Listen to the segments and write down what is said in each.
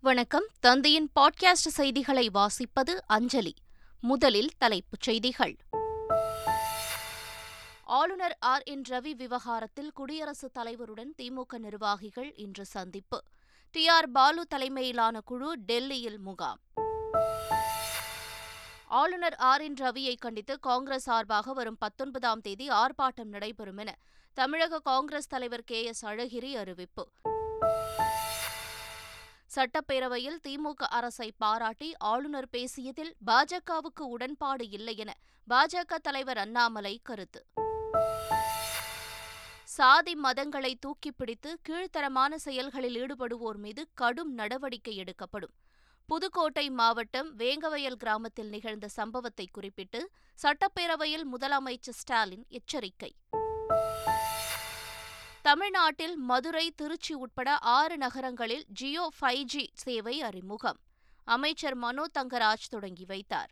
வணக்கம். தந்தையின் பாட்காஸ்ட் செய்திகளை வாசிப்பது அஞ்சலி. முதலில் தலைப்புச் செய்திகள். ஆளுநர் ஆர். என். ரவி விவகாரத்தில் குடியரசுத் தலைவருடன் திமுக நிர்வாகிகள் இன்று சந்திப்பு. டி. ஆர். பாலு தலைமையிலான குழு டெல்லியில் முகாம். ஆளுநர் ஆர். என். ரவியை கண்டித்து காங்கிரஸ் சார்பாக வரும் பத்தொன்பதாம் தேதி ஆர்ப்பாட்டம் நடைபெறும் என தமிழக காங்கிரஸ் தலைவர் கே. எஸ். அழகிரி அறிவிப்பு. சட்டப்பேரவையில் திமுக அரசை பாராட்டி ஆளுநர் பேசியதில் பாஜகவுக்கு உடன்பாடு இல்லை என பாஜக தலைவர் அண்ணாமலை கருத்து. சாதி மதங்களை தூக்கிப்பிடித்து கீழ்த்தரமான செயல்களில் ஈடுபடுவோர் மீது கடும் நடவடிக்கை எடுக்கப்படும். புதுக்கோட்டை மாவட்டம் வேங்கவயல் கிராமத்தில் நிகழ்ந்த சம்பவத்தை குறிப்பிட்டு சட்டப்பேரவையில் முதலமைச்சர் ஸ்டாலின் எச்சரிக்கை. தமிழ்நாட்டில் மதுரை திருச்சி உட்பட ஆறு நகரங்களில் ஜியோ ஃபைவ் ஜி சேவை அறிமுகம். அமைச்சர் மனோ தங்கராஜ் தொடங்கி வைத்தார்.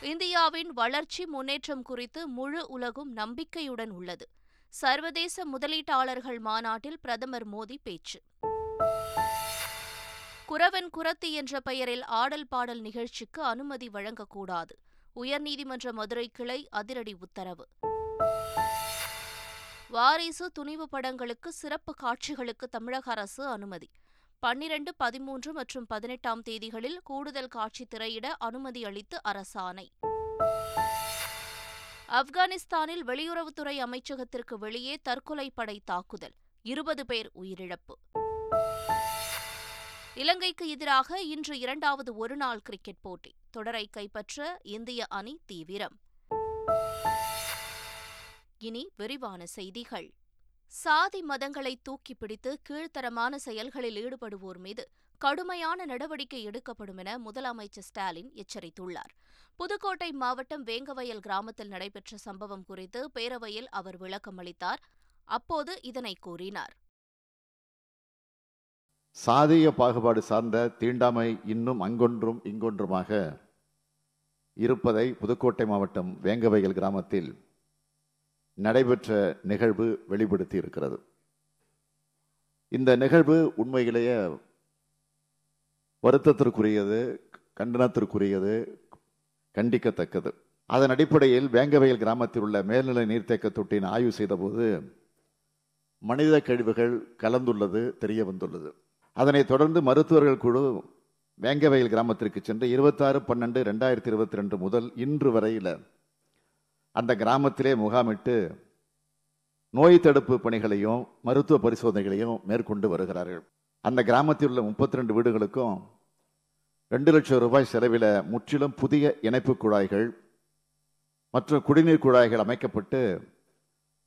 இந்தியாவின் வளர்ச்சி முன்னேற்றம் குறித்து முழு உலகும் நம்பிக்கையுடன் உள்ளது. சர்வதேச முதலீட்டாளர்கள் மாநாட்டில் பிரதமர் மோடி பேச்சு. குரவன் குரத்தி என்ற பெயரில் ஆடல் பாடல் நிகழ்ச்சிக்கு அனுமதி வழங்கக்கூடாது. உயர்நீதிமன்ற மதுரை கிளை அதிரடி உத்தரவு. வாரிசு துணிவு படங்களுக்கு சிறப்பு காட்சிகளுக்கு தமிழக அரசு அனுமதி. பன்னிரண்டு பதிமூன்று மற்றும் பதினெட்டாம் தேதிகளில் கூடுதல் காட்சி திரையிட அனுமதி அளித்து அரசாணை ஆப்கானிஸ்தானில் வெளியுறவுத்துறை அமைச்சகத்திற்கு வெளியே தற்கொலை படை தாக்குதல். இருபது பேர் உயிரிழப்பு. இலங்கைக்கு எதிராக இன்று இரண்டாவது ஒருநாள் கிரிக்கெட் போட்டி. தொடரை கைப்பற்ற இந்திய அணி தீவிரம். இனி விரிவான செய்திகள். சாதி மதங்களை தூக்கி பிடித்து கீழ்த்தரமான செயல்களில் ஈடுபடுவோர் மீது கடுமையான நடவடிக்கை எடுக்கப்படும் என முதலமைச்சர் ஸ்டாலின் எச்சரித்துள்ளார். புதுக்கோட்டை மாவட்டம் வேங்கவயல் கிராமத்தில் நடைபெற்ற சம்பவம் குறித்து பேரவையில் அவர் விளக்கமளித்தார் அப்போது இதனை கூறினார். சாதிய பாகுபாடு சார்ந்த தீண்டாமை இன்னும் அங்கொன்றும் இங்கொன்றுமாக இருப்பதை புதுக்கோட்டை மாவட்டம் வேங்கவயல் கிராமத்தில் நடைபெற்ற நிகழ்வு வெளிப்படுத்தி இருக்கிறது. இந்த நிகழ்வு உண்மையிலேயே வருத்தத்திற்குரியது கண்டனத்திற்குரியது கண்டிக்கத்தக்கது. அதன் அடிப்படையில் வேங்கவயல் கிராமத்தில் உள்ள மேல்நிலை நீர்த்தேக்க தொட்டியின் ஆய்வு செய்தபோது மனித கழிவுகள் கலந்துள்ளது தெரிய வந்துள்ளது. அதனைத் தொடர்ந்து மருத்துவர்கள் குழு வேங்கவயல் கிராமத்திற்கு சென்று இருபத்தாறு பன்னெண்டு ரெண்டாயிரத்தி இருபத்தி ரெண்டு முதல் இன்று வரையில் அந்த கிராமத்திலே முகாமிட்டு நோய் தடுப்பு பணிகளையும் மருத்துவ பரிசோதனைகளையும் மேற்கொண்டு வருகிறார்கள். அந்த கிராமத்தில் உள்ள முப்பத்தி ரெண்டு வீடுகளுக்கும் ரெண்டு லட்சம் ரூபாய் செலவில் முற்றிலும் புதிய இணைப்பு குழாய்கள் மற்றும் குடிநீர் குழாய்கள் அமைக்கப்பட்டு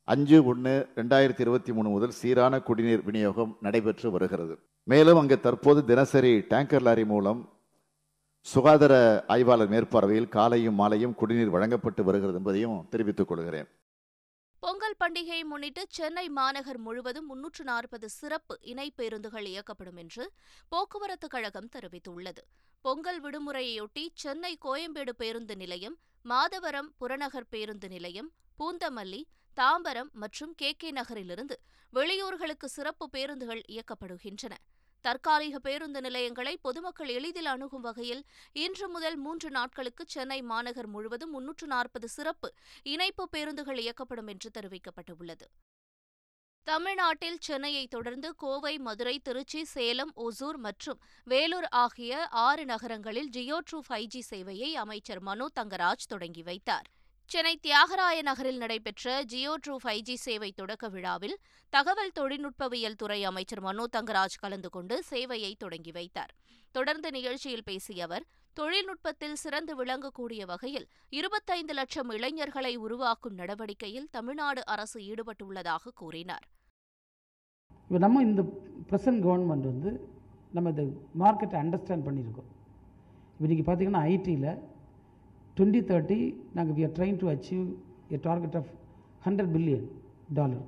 அஞ்சு ஒன்று ரெண்டாயிரத்தி இருபத்தி மூணு முதல் சீரான குடிநீர் விநியோகம் நடைபெற்று வருகிறது. மேலும் அங்கு தற்போது தினசரி டேங்கர் லாரி மூலம் சுகாதார ஆய்வாளர் மேற்பார்வையில் காலையும் மாலையும் குடிநீர் வழங்கப்பட்டு வருகிறது என்பதையும் தெரிவித்துக் கொள்கிறேன். பொங்கல் பண்டிகையை முன்னிட்டு சென்னை மாநகர் முழுவதும் முன்னூற்று நாற்பது சிறப்பு இணை பேருந்துகள் இயக்கப்படும் என்று போக்குவரத்து கழகம் தெரிவித்துள்ளது. பொங்கல் விடுமுறையொட்டி சென்னை கோயம்பேடு பேருந்து நிலையம் மாதவரம் புறநகர் பேருந்து நிலையம் பூந்தமல்லி தாம்பரம் மற்றும் கே கே நகரிலிருந்து வெளியூர்களுக்கு சிறப்பு பேருந்துகள் இயக்கப்படுகின்றன. தற்காலிக பேருந்து நிலையங்களை பொதுமக்கள் எளிதில் அணுகும் வகையில் இன்று முதல் மூன்று நாட்களுக்கு சென்னை மாநகர் முழுவதும் முன்னூற்று நாற்பது சிறப்பு இணைப்பு பேருந்துகள் இயக்கப்படும் என்று தெரிவிக்கப்பட்டுள்ளது. தமிழ்நாட்டில் சென்னையை தொடர்ந்து கோவை மதுரை திருச்சி சேலம் ஒசூர் மற்றும் வேலூர் ஆகிய ஆறு நகரங்களில் ஜியோ ட்ரூ ஃபைவ் ஜி சேவையை அமைச்சர் மனோ தங்கராஜ் தொடங்கி வைத்தார். சென்னை தியாகராய நகரில் நடைபெற்ற ஜியோ ட்ரூ ஃபைவ் ஜி சேவை தொடக்க விழாவில் தகவல் தொழில்நுட்பவியல் துறை அமைச்சர் மனோ தங்கராஜ் கலந்து கொண்டு சேவையை தொடங்கி வைத்தார். தொடர்ந்து நிகழ்ச்சியில் பேசிய அவர் தொழில்நுட்பத்தில் சிறந்து விளங்கக்கூடிய வகையில் இருபத்தைந்து லட்சம் இளைஞர்களை உருவாக்கும் நடவடிக்கையில் தமிழ்நாடு அரசு ஈடுபட்டுள்ளதாக கூறினார். இப்போ நம்ம இந்த ப்ரெசன்ட் கவர்மெண்ட் வந்து நம்ம இந்த மார்க்கெட்டை அண்டர்ஸ்டாண்ட் பண்ணியிருக்கோம். இப்போ நீங்கள் பார்த்தீங்கன்னா ஐடியில் டுவெண்ட்டி தேர்ட்டி நாங்கள் we are trying to achieve a target of hundred billion dollar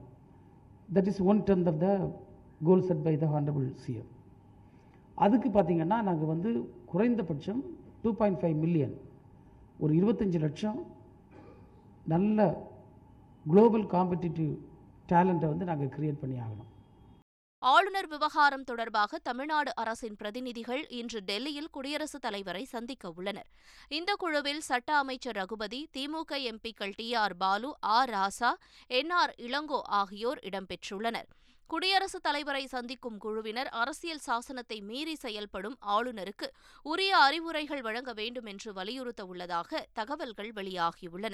that is one tenth of the goal set by the honourable CM அதுக்கு பார்த்திங்கன்னா நாங்கள் வந்து குறைந்தபட்சம் டூ பாயிண்ட் ஃபைவ் மில்லியன் ஒரு இருபத்தஞ்சி லட்சம் நல்ல குளோபல் காம்படிட்டிவ் டேலண்ட்டை வந்து நாங்கள் க்ரியேட் பண்ணி ஆகணும். ஆளுநர் விவகாரம் தொடர்பாக தமிழ்நாடு அரசின் பிரதிநிதிகள் இன்று டெல்லியில் குடியரசுத் தலைவரை சந்திக்க உள்ளனர். இந்த குழுவில் சட்ட அமைச்சர் ரகுபதி திமுக எம்பிக்கள் T. R. Baalu R Raja N. R. Elango ஆகியோர் இடம்பெற்றுள்ளனர் குடியரசுத் தலைவரை சந்திக்கும் குழுவினர் அரசியல் சாசனத்தை மீறி செயல்படும் ஆளுநருக்கு உரிய அறிவுரைகள் வழங்க வேண்டும் என்று வலியுறுத்த உள்ளதாக தகவல்கள் வெளியாகியுள்ளன.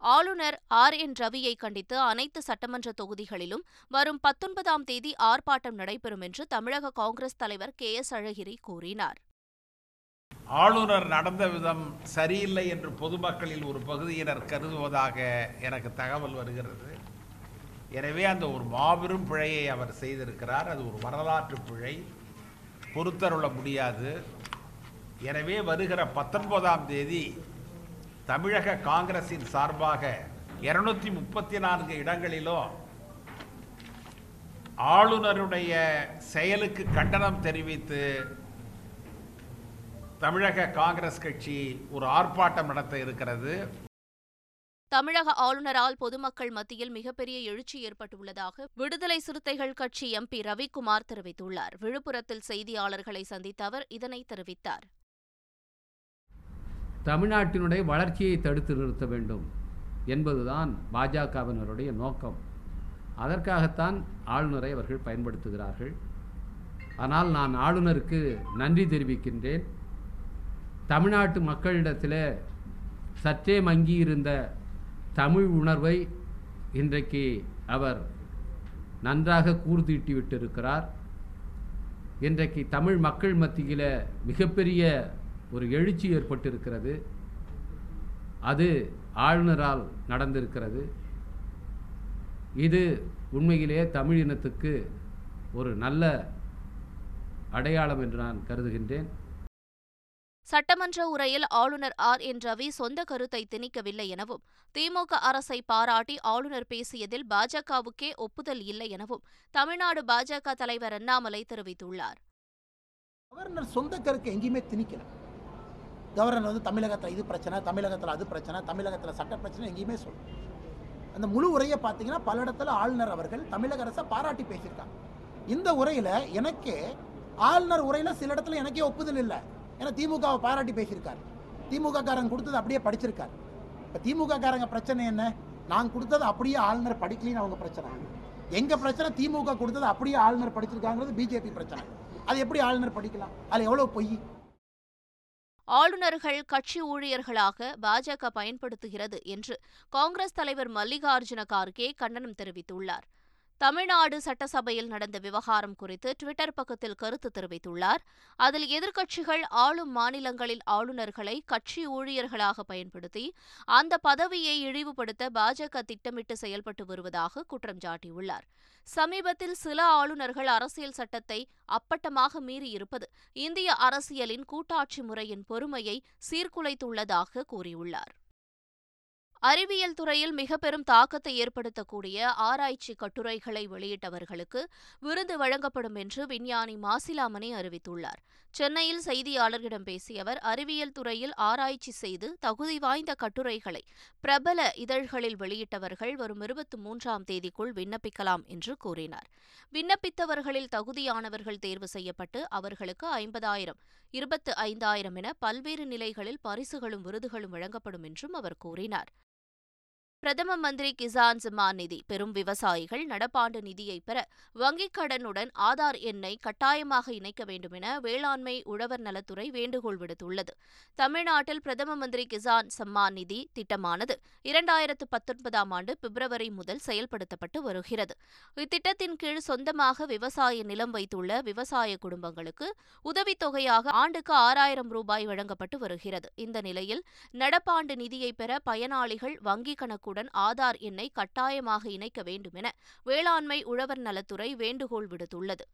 ஆளுநர் ஆர். என். ரவியை கண்டித்து அனைத்து சட்டமன்ற தொகுதிகளிலும் வரும் பத்தொன்பதாம் தேதி ஆர்ப்பாட்டம் நடைபெறும் என்று தமிழக காங்கிரஸ் தலைவர் கே. எஸ். அழகிரி கூறினார். ஆளுநர் நடந்த விதம் சரியில்லை என்று பொதுமக்களில் ஒரு பகுதியினர் கருதுவதாக எனக்கு தகவல் வருகிறது. எனவே அந்த ஒரு மாபெரும் பிழையை அவர் செய்திருக்கிறார். அது ஒரு வரலாற்று பிழை. பொறுத்தருள முடியாது. எனவே வருகிற பத்தொன்பதாம் தேதி தமிழக காங்கிரசின் சார்பாக இருநூத்தி முப்பத்தி நான்கு இடங்களிலும் ஆளுநருடைய செயலுக்கு கண்டனம் தெரிவித்து தமிழக காங்கிரஸ் கட்சி ஒரு ஆர்ப்பாட்டம் நடத்த இருக்கிறது. தமிழக ஆளுநரால் பொதுமக்கள் மத்தியில் மிகப்பெரிய எழுச்சி ஏற்பட்டுள்ளதாக விடுதலை சிறுத்தைகள் கட்சி எம்பி ரவிக்குமார் தெரிவித்துள்ளார். விழுப்புரத்தில் செய்தியாளர்களை சந்தித்த அவர் இதனை தெரிவித்தார். தமிழ்நாட்டினுடைய வளர்ச்சியை தடுத்து நிறுத்த வேண்டும் என்பதுதான் பாஜகவினருடைய நோக்கம். அதற்காகத்தான் ஆளுநரை அவர்கள் பயன்படுத்துகிறார்கள். ஆனால் நான் ஆளுநருக்கு நன்றி தெரிவிக்கின்றேன். தமிழ்நாட்டு மக்களிடத்தில் சற்றே மங்கியிருந்த தமிழ் உணர்வை இன்றைக்கு அவர் நன்றாக கூர்தீட்டி விட்டிருக்கிறார் இன்றைக்கு தமிழ் மக்கள் மத்தியில் மிகப்பெரிய ஒரு எழுச்சி ஏற்பட்டிருக்கிறது. அது ஆளுநரால் நடந்திருக்கிறது. இது உண்மையிலே தமிழ் இனத்துக்கு ஒரு நல்ல அடையாளம் என்று நான் கருதுகின்றேன். சட்டமன்ற உரையில் ஆளுநர் ஆர் என் ரவி சொந்த கருத்தை திணிக்கவில்லை எனவும் திமுக அரசை பாராட்டி ஆளுநர் பேசியதில் பாஜகவுக்கே ஒப்புதல் இல்லை எனவும் தமிழ்நாடு பாஜக தலைவர் அண்ணாமலை தெரிவித்துள்ளார். கவர்னர் சொந்த கருத்து எங்கேயுமே திணிக்கல. கவர்னர் வந்து தமிழகத்தில் இது பிரச்சனை தமிழகத்தில் அது பிரச்சனை தமிழகத்தில் சட்ட பிரச்சனை எங்கேயுமே சொல்லும் அந்த முழு உரையை பார்த்தீங்கன்னா பல இடத்துல ஆளுநர் அவர்கள் தமிழக அரசை பாராட்டி பேசியிருக்காங்க. இந்த உரையில் எனக்கே ஆளுநர் உரையில் சில இடத்துல எனக்கே ஒப்புதல் இல்லை. ஏன்னா திமுகவை பாராட்டி பேசியிருக்காரு. திமுக காரங்க கொடுத்தது அப்படியே படிச்சிருக்காரு. இப்போ திமுக காரங்க பிரச்சனை என்ன? நான் கொடுத்தது அப்படியே ஆளுநர் படிக்கலின்னு அவங்க பிரச்சனை. எங்கள் பிரச்சனை? திமுக கொடுத்தது அப்படியே ஆளுநர் படிச்சிருக்காங்கிறது பிஜேபி பிரச்சனை. அது எப்படி ஆளுநர் படிக்கலாம்? அதில் எவ்வளோ பொய்? ஆளுநர்கள் கட்சி ஊழியர்களாக பாஜக பயன்படுத்துகிறது என்று காங்கிரஸ் தலைவர் மல்லிகார்ஜுன கார்கே கண்டனம் தெரிவித்துள்ளார். தமிழ்நாடு சட்டசபையில் நடந்த விவகாரம் குறித்து டுவிட்டர் பக்கத்தில் கருத்து தெரிவித்துள்ளார். அதில் எதிர்க்கட்சிகள் ஆளும் மாநிலங்களில் ஆளுநர்களை கட்சி ஊழியர்களாக பயன்படுத்தி அந்த பதவியை இழிவுபடுத்த பாஜக திட்டமிட்டு செயல்பட்டு வருவதாக குற்றம் சாட்டியுள்ளார். சமீபத்தில் சில ஆளுநர்கள் அரசியல் சட்டத்தை அப்பட்டமாக மீறியிருப்பது இந்திய அரசியலின் கூட்டாட்சி முறையின் பொறுமையை சீர்குலைத்துள்ளதாக கூறியுள்ளார். அறிவியல் துறையில் மிக பெரும் தாக்கத்தை ஏற்படுத்தக்கூடிய ஆராய்ச்சி கட்டுரைகளை வெளியிட்டவர்களுக்கு விருது வழங்கப்படும் என்று விஞ்ஞானி மாசிலாமணி அறிவித்துள்ளார். சென்னையில் செய்தியாளர்களிடம் பேசிய அவர் அறிவியல் துறையில் ஆராய்ச்சி செய்து தகுதி வாய்ந்த கட்டுரைகளை பிரபல இதழ்களில் வெளியிட்டவர்கள் வரும் இருபத்தி மூன்றாம் தேதிக்குள் விண்ணப்பிக்கலாம் என்று கூறினார். விண்ணப்பித்தவர்களில் தகுதியானவர்கள் தேர்வு செய்யப்பட்டு அவர்களுக்கு ஐம்பதாயிரம் இருபத்து ஐந்தாயிரம் என பல்வேறு நிலைகளில் பரிசுகளும் விருதுகளும் வழங்கப்படும் என்றும் அவர் கூறினார். பிரதம மந்திரி கிசான் சம்மான் நிதி. பெறும் விவசாயிகள் நடப்பாண்டு நிதியை பெற வங்கிக் கடனுடன் ஆதார் எண்ணை கட்டாயமாக இணைக்க வேண்டும் என வேளாண்மை உழவர் நலத்துறை வேண்டுகோள் விடுத்துள்ளது. தமிழ்நாட்டில் பிரதம மந்திரி கிசான் சம்மான் நிதி திட்டமானது இரண்டாயிரத்து பத்தொன்பதாம் ஆண்டு பிப்ரவரி முதல் செயல்படுத்தப்பட்டு வருகிறது. இத்திட்டத்தின் கீழ் சொந்தமாக விவசாய நிலம் வைத்துள்ள விவசாய குடும்பங்களுக்கு உதவித்தொகையாக ஆண்டுக்கு ஆறாயிரம் ரூபாய் வழங்கப்பட்டு வருகிறது. இந்த நிலையில் நடப்பாண்டு நிதியை பெற பயனாளிகள் வங்கிக் கணக்கு கணக்குடன் ஆதார் எண்ணை கட்டாயமாக இணைக்க வேண்டும் என வேளாண்மை உழவர் நலத்துறை வேண்டுகோள் விடுத்துள்ளது.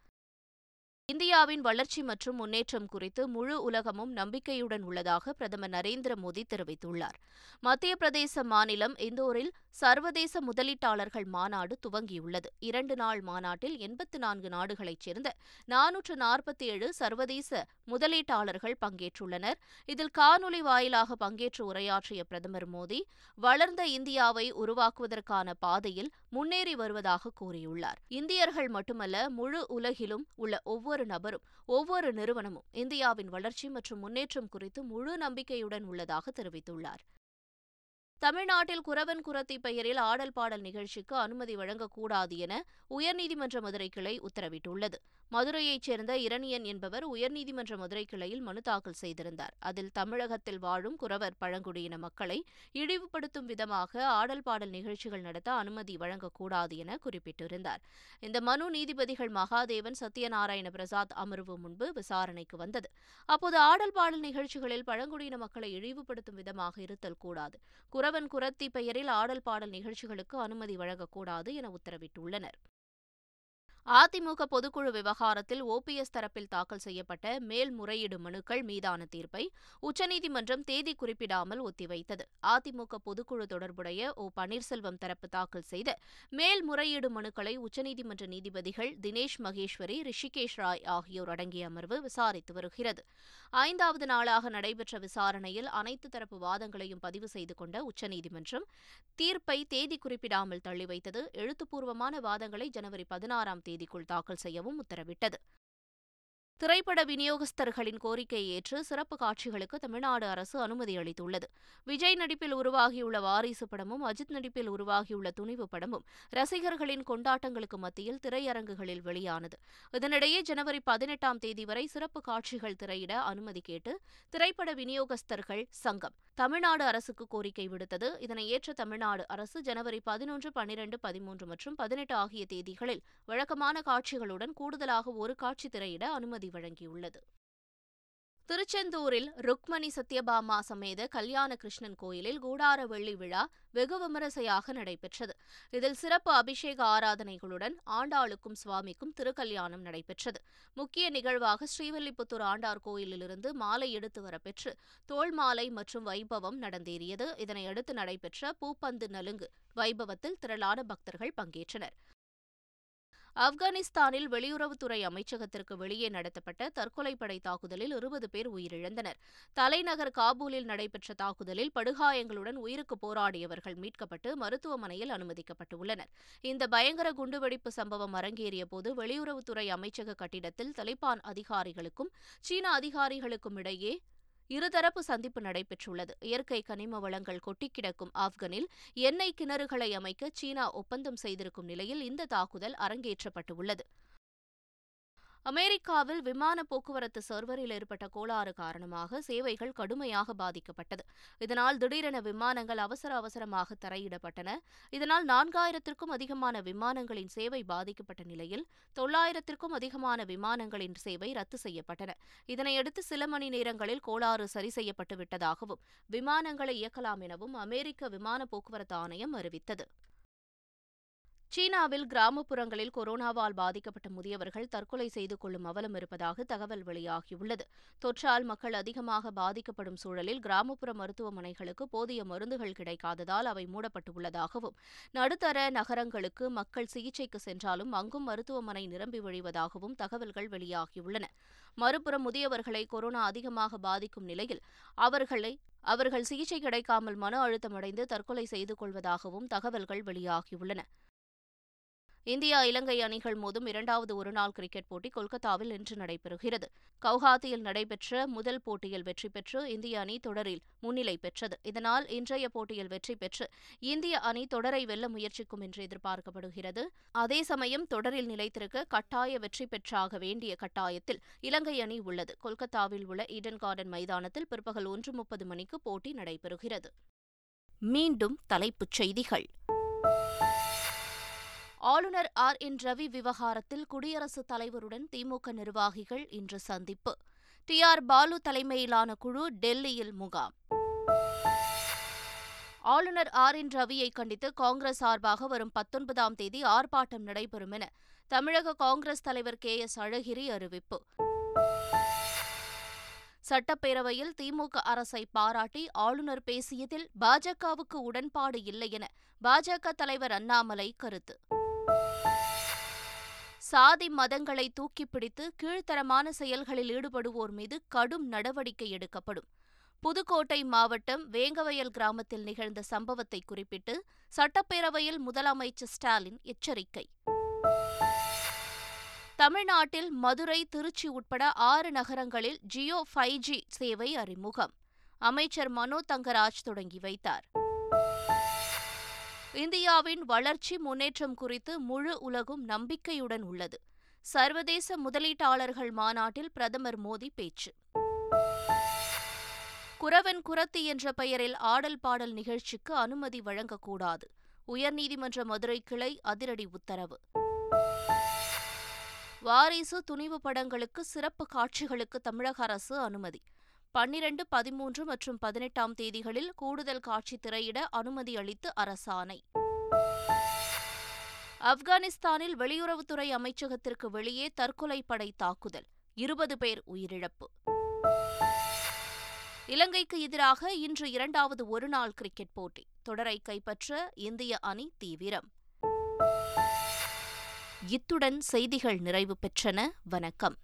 இந்தியாவின் வளர்ச்சி மற்றும் முன்னேற்றம் குறித்து முழு உலகமும் நம்பிக்கையுடன் உள்ளதாக பிரதமர் நரேந்திர மோடி தெரிவித்துள்ளார். மத்திய பிரதேச மாநிலம் இந்தோரில் சர்வதேச முதலீட்டாளர்கள் மாநாடு துவங்கியுள்ளது. இரண்டு நாள் மாநாட்டில் எண்பத்து நான்கு நாடுகளைச் சேர்ந்த நானூற்று நாற்பத்தி ஏழு சர்வதேச முதலீட்டாளர்கள் பங்கேற்றுள்ளனர். இதில் காணொலி வாயிலாக பங்கேற்று உரையாற்றிய பிரதமர் மோடி வளர்ந்த இந்தியாவை உருவாக்குவதற்கான பாதையில் முன்னேறி வருவதாக கூறியுள்ளார். இந்தியர்கள் மட்டுமல்ல முழு உலகிலும் உள்ள ஒவ்வொரு நபரும் ஒவ்வொரு நிறுவனமும் இந்தியாவின் வளர்ச்சி மற்றும் முன்னேற்றம் குறித்து முழு நம்பிக்கையுடன் உள்ளதாக தெரிவித்துள்ளார். தமிழ்நாட்டில் குறவன் குரத்தி பெயரில் ஆடல் பாடல் நிகழ்ச்சிக்கு அனுமதி வழங்கக்கூடாது என உயர்நீதிமன்ற மதுரை கிளை உத்தரவிட்டுள்ளது. மதுரையைச் சேர்ந்த இரணியன் என்பவர் உயர்நீதிமன்ற மதுரை கிளையில் மனு தாக்கல் செய்திருந்தார். அதில் தமிழகத்தில் வாழும் குறவர் பழங்குடியின மக்களை இழிவுபடுத்தும் விதமாக ஆடல் பாடல் நிகழ்ச்சிகள் நடத்த அனுமதி வழங்கக்கூடாது என குறிப்பிட்டிருந்தார். இந்த மனு நீதிபதிகள் மகாதேவன் சத்யநாராயண பிரசாத் அமர்வு முன்பு விசாரணைக்கு வந்தது. அப்போது ஆடல் பாடல் நிகழ்ச்சிகளில் பழங்குடியின மக்களை இழிவுபடுத்தும் விதமாக இருத்தல் கூடாது. குறவர் குரவன் குரத்தி பெயரில் ஆடல் பாடல் நிகழ்ச்சிகளுக்கு அனுமதி வழங்கக்கூடாது என உத்தரவிட்டுள்ளனர். அதிமுக பொதுக்குழு விவகாரத்தில் ஓபிஎஸ் தரப்பில் தாக்கல் செய்யப்பட்ட மேல்முறையீடு மனுக்கள் மீதான தீர்ப்பை உச்சநீதிமன்றம் தேதி குறிப்பிடாமல் ஒத்திவைத்தது. அதிமுக பொதுக்குழு தொடர்புடைய ஓ பன்னீர்செல்வம் தரப்பு தாக்கல் செய்த மேல்முறையீடு மனுக்களை உச்சநீதிமன்ற நீதிபதிகள் தினேஷ் மகேஸ்வரி ரிஷிகேஷ் ராய் ஆகியோர் அடங்கிய அமர்வு விசாரித்து வருகிறது. ஐந்தாவது நாளாக நடைபெற்ற விசாரணையில் அனைத்து தரப்பு வாதங்களையும் பதிவு செய்து கொண்ட உச்சநீதிமன்றம் தீர்ப்பை தேதி குறிப்பிடாமல் தள்ளி வைத்தது எழுத்துப்பூர்வமான வாதங்களை ஜனவரி பதினாறாம் தேதி தேதிக்குள் தாக்கல் செய்யவும் உத்தரவிட்டது. திரைப்பட விநியோகஸ்தர்களின் கோரிக்கையை ஏற்று சிறப்பு காட்சிகளுக்கு தமிழ்நாடு அரசு அனுமதி அளித்துள்ளது. விஜய் நடிப்பில் உருவாகியுள்ள வாரிசு படமும் அஜித் நடிப்பில் உருவாகியுள்ள துணிவு படமும் ரசிகர்களின் கொண்டாட்டங்களுக்கு மத்தியில் திரையரங்குகளில் வெளியானது. இதனிடையே ஜனவரி பதினெட்டாம் தேதி வரை சிறப்பு காட்சிகள் திரையிட அனுமதி கேட்டு திரைப்பட விநியோகஸ்தர்கள் சங்கம் தமிழ்நாடு அரசுக்கு கோரிக்கை விடுத்தது. இதனை ஏற்ற தமிழ்நாடு அரசு ஜனவரி பதினொன்று பன்னிரண்டு பதிமூன்று மற்றும் பதினெட்டு ஆகிய தேதிகளில் வழக்கமான காட்சிகளுடன் கூடுதலாக ஒரு காட்சி திரையிட அனுமதி வழங்கியுள்ளது. திருச்செந்தூரில் ருக்மணி சத்யபாமா சமேத கல்யாண கிருஷ்ணன் கோயிலில் கூடார வெள்ளி விழா வெகு விமரிசையாக நடைபெற்றது. இதில் சிறப்பு அபிஷேக ஆராதனைகளுடன் ஆண்டாளுக்கும் சுவாமிக்கும் திருக்கல்யாணம் நடைபெற்றது. முக்கிய நிகழ்வாக ஸ்ரீவில்லிபுத்தூர் ஆண்டார் கோயிலிலிருந்து மாலை எடுத்து வரப்பெற்று தோல் மாலை மற்றும் வைபவம் நடந்தேறியது. இதனையடுத்து நடைபெற்ற பூப்பந்து நலுங்கு வைபவத்தில் திரளான பக்தர்கள் பங்கேற்றனர். ஆப்கானிஸ்தானில் வெளியுறவுத்துறை அமைச்சகத்திற்கு வெளியே நடத்தப்பட்ட தற்கொலைப்படை தாக்குதலில் இருபது பேர் உயிரிழந்தனர். தலைநகர் காபூலில் நடைபெற்ற தாக்குதலில் படுகாயங்களுடன் உயிருக்கு போராடியவர்கள் மீட்கப்பட்டு மருத்துவமனையில் அனுமதிக்கப்பட்டுள்ளனர். இந்த பயங்கர குண்டுவெடிப்பு சம்பவம் அரங்கேறிய போது வெளியுறவுத்துறை அமைச்சக கட்டிடத்தில் தலிபான் அதிகாரிகளுக்கும் சீன அதிகாரிகளுக்கும் இடையே இருதரப்பு சந்திப்பு நடைபெற்றுள்ளது. இயற்கை கனிம வளங்கள் கொட்டிக்கிடக்கும் ஆப்கனில் எண்ணெய் கிணறுகளை அமைக்க சீனா ஒப்பந்தம் செய்திருக்கும் நிலையில் இந்த தாக்குதல் அரங்கேற்றப்பட்டுள்ளது. அமெரிக்காவில் விமான போக்குவரத்து சர்வரில் ஏற்பட்ட கோளாறு காரணமாக சேவைகள் கடுமையாக பாதிக்கப்பட்டது. இதனால் திடீரென விமானங்கள் அவசர அவசரமாக தரையிடப்பட்டன. இதனால் நான்காயிரத்திற்கும் அதிகமான விமானங்களின் சேவை பாதிக்கப்பட்ட நிலையில் தொள்ளாயிரத்திற்கும் அதிகமான விமானங்களின் சேவை ரத்து செய்யப்பட்டன. இதனையடுத்து சில மணி நேரங்களில் கோளாறு சரி செய்யப்பட்டு விட்டதாகவும் விமானங்களை இயக்கலாம் எனவும் அமெரிக்க விமான போக்குவரத்து ஆணையம் அறிவித்தது. சீனாவில் கிராமப்புறங்களில் கொரோனாவால் பாதிக்கப்பட்ட முதியவர்கள் தற்கொலை செய்து கொள்ளும் அவலம் இருப்பதாக தகவல் வெளியாகியுள்ளது. தொற்றால் மக்கள் அதிகமாக பாதிக்கப்படும் சூழலில் கிராமப்புற மருத்துவமனைகளுக்கு போதிய மருந்துகள் கிடைக்காததால் அவை மூடப்பட்டுள்ளதாகவும் நடுத்தர நகரங்களுக்கு மக்கள் சிகிச்சைக்கு சென்றாலும் அங்கும் மருத்துவமனை நிரம்பி வழிவதாகவும் தகவல்கள் வெளியாகியுள்ளன. மறுபுறம் முதியவர்களை கொரோனா அதிகமாக பாதிக்கும் நிலையில் அவர்களை அவர்கள் சிகிச்சை கிடைக்காமல் மன அழுத்தமடைந்து தற்கொலை செய்து கொள்வதாகவும் தகவல்கள் வெளியாகியுள்ளன. இந்தியா இலங்கை அணிகள் மோதும் இரண்டாவது ஒருநாள் கிரிக்கெட் போட்டி கொல்கத்தாவில் இன்று நடைபெறுகிறது. கவுஹாத்தியில் நடைபெற்ற முதல் போட்டியில் வெற்றி பெற்று இந்திய அணி தொடரில் முன்னிலை பெற்றது. இதனால் இன்றைய போட்டியில் வெற்றி பெற்று இந்திய அணி தொடரை வெல்ல முயற்சிக்கும் என்று எதிர்பார்க்கப்படுகிறது. அதே சமயம் தொடரில் நிலைத்திருக்க கட்டாய வெற்றி பெற்றாக வேண்டிய கட்டாயத்தில் இலங்கை அணி உள்ளது. கொல்கத்தாவில் உள்ள ஈடன் கார்டன் மைதானத்தில் பிற்பகல் ஒன்று முப்பது மணிக்கு போட்டி நடைபெறுகிறது. மீண்டும் தலைப்புச் செய்திகள். ஆளுநர் ஆர். என். ரவி விவகாரத்தில் குடியரசுத் தலைவருடன் திமுக நிர்வாகிகள் இன்று சந்திப்பு. டி. ஆர். பாலு தலைமையிலான குழு டெல்லியில் முகாம். ஆளுநர் ஆர். என். ரவியை கண்டித்து காங்கிரஸ் சார்பாக வரும் பத்தொன்பதாம் தேதி ஆர்ப்பாட்டம் நடைபெறும் என தமிழக காங்கிரஸ் தலைவர் கே. எஸ். அழகிரி அறிவிப்பு. சட்டப்பேரவையில் திமுக அரசை பாராட்டி ஆளுநர் பேசியதில் பாஜகவுக்கு உடன்பாடு இல்லை என பாஜக தலைவர் அண்ணாமலை கருத்து. சாதி மதங்களை தூக்கிப் பிடித்து கீழ்த்தரமான செயல்களில் ஈடுபடுவோர் மீது கடும் நடவடிக்கை எடுக்கப்படும். புதுக்கோட்டை மாவட்டம் வேங்கவயல் கிராமத்தில் நிகழ்ந்த சம்பவத்தை குறிப்பிட்டு சட்டப்பேரவையில் முதலமைச்சர் ஸ்டாலின் எச்சரிக்கை. தமிழ்நாட்டில் மதுரை திருச்சி உட்பட ஆறு நகரங்களில் ஜியோ ஃபைவ் ஜி சேவை அறிமுகம். அமைச்சர் மனோ தங்கராஜ் தொடங்கி வைத்தார். இந்தியாவின் வளர்ச்சி முன்னேற்றம் குறித்து முழு உலகும் நம்பிக்கையுடன் உள்ளது. சர்வதேச முதலீட்டாளர்கள் மாநாட்டில் பிரதமர் மோடி பேச்சு. குரவன் குரத்தி என்ற பெயரில் ஆடல் பாடல் நிகழ்ச்சிக்கு அனுமதி வழங்கக்கூடாது. உயர்நீதிமன்ற மதுரை கிளை அதிரடி உத்தரவு. வாரிசு துணிவு படங்களுக்கு சிறப்பு காட்சிகளுக்கு தமிழக அரசு அனுமதி. பன்னிரண்டு பதிமூன்று மற்றும் பதினெட்டாம் தேதிகளில் கூடுதல் காட்சி திரையிட அனுமதி அளித்து அரசாணை. ஆப்கானிஸ்தானில் வெளியுறவுத்துறை அமைச்சகத்திற்கு வெளியே தற்கொலை படை தாக்குதல். இருபது பேர் உயிரிழப்பு. இலங்கைக்கு எதிராக இன்று இரண்டாவது ஒருநாள் கிரிக்கெட் போட்டி. தொடரை கைப்பற்ற இந்திய அணி தீவிரம். இத்துடன் செய்திகள் நிறைவு பெற்றன. வணக்கம்.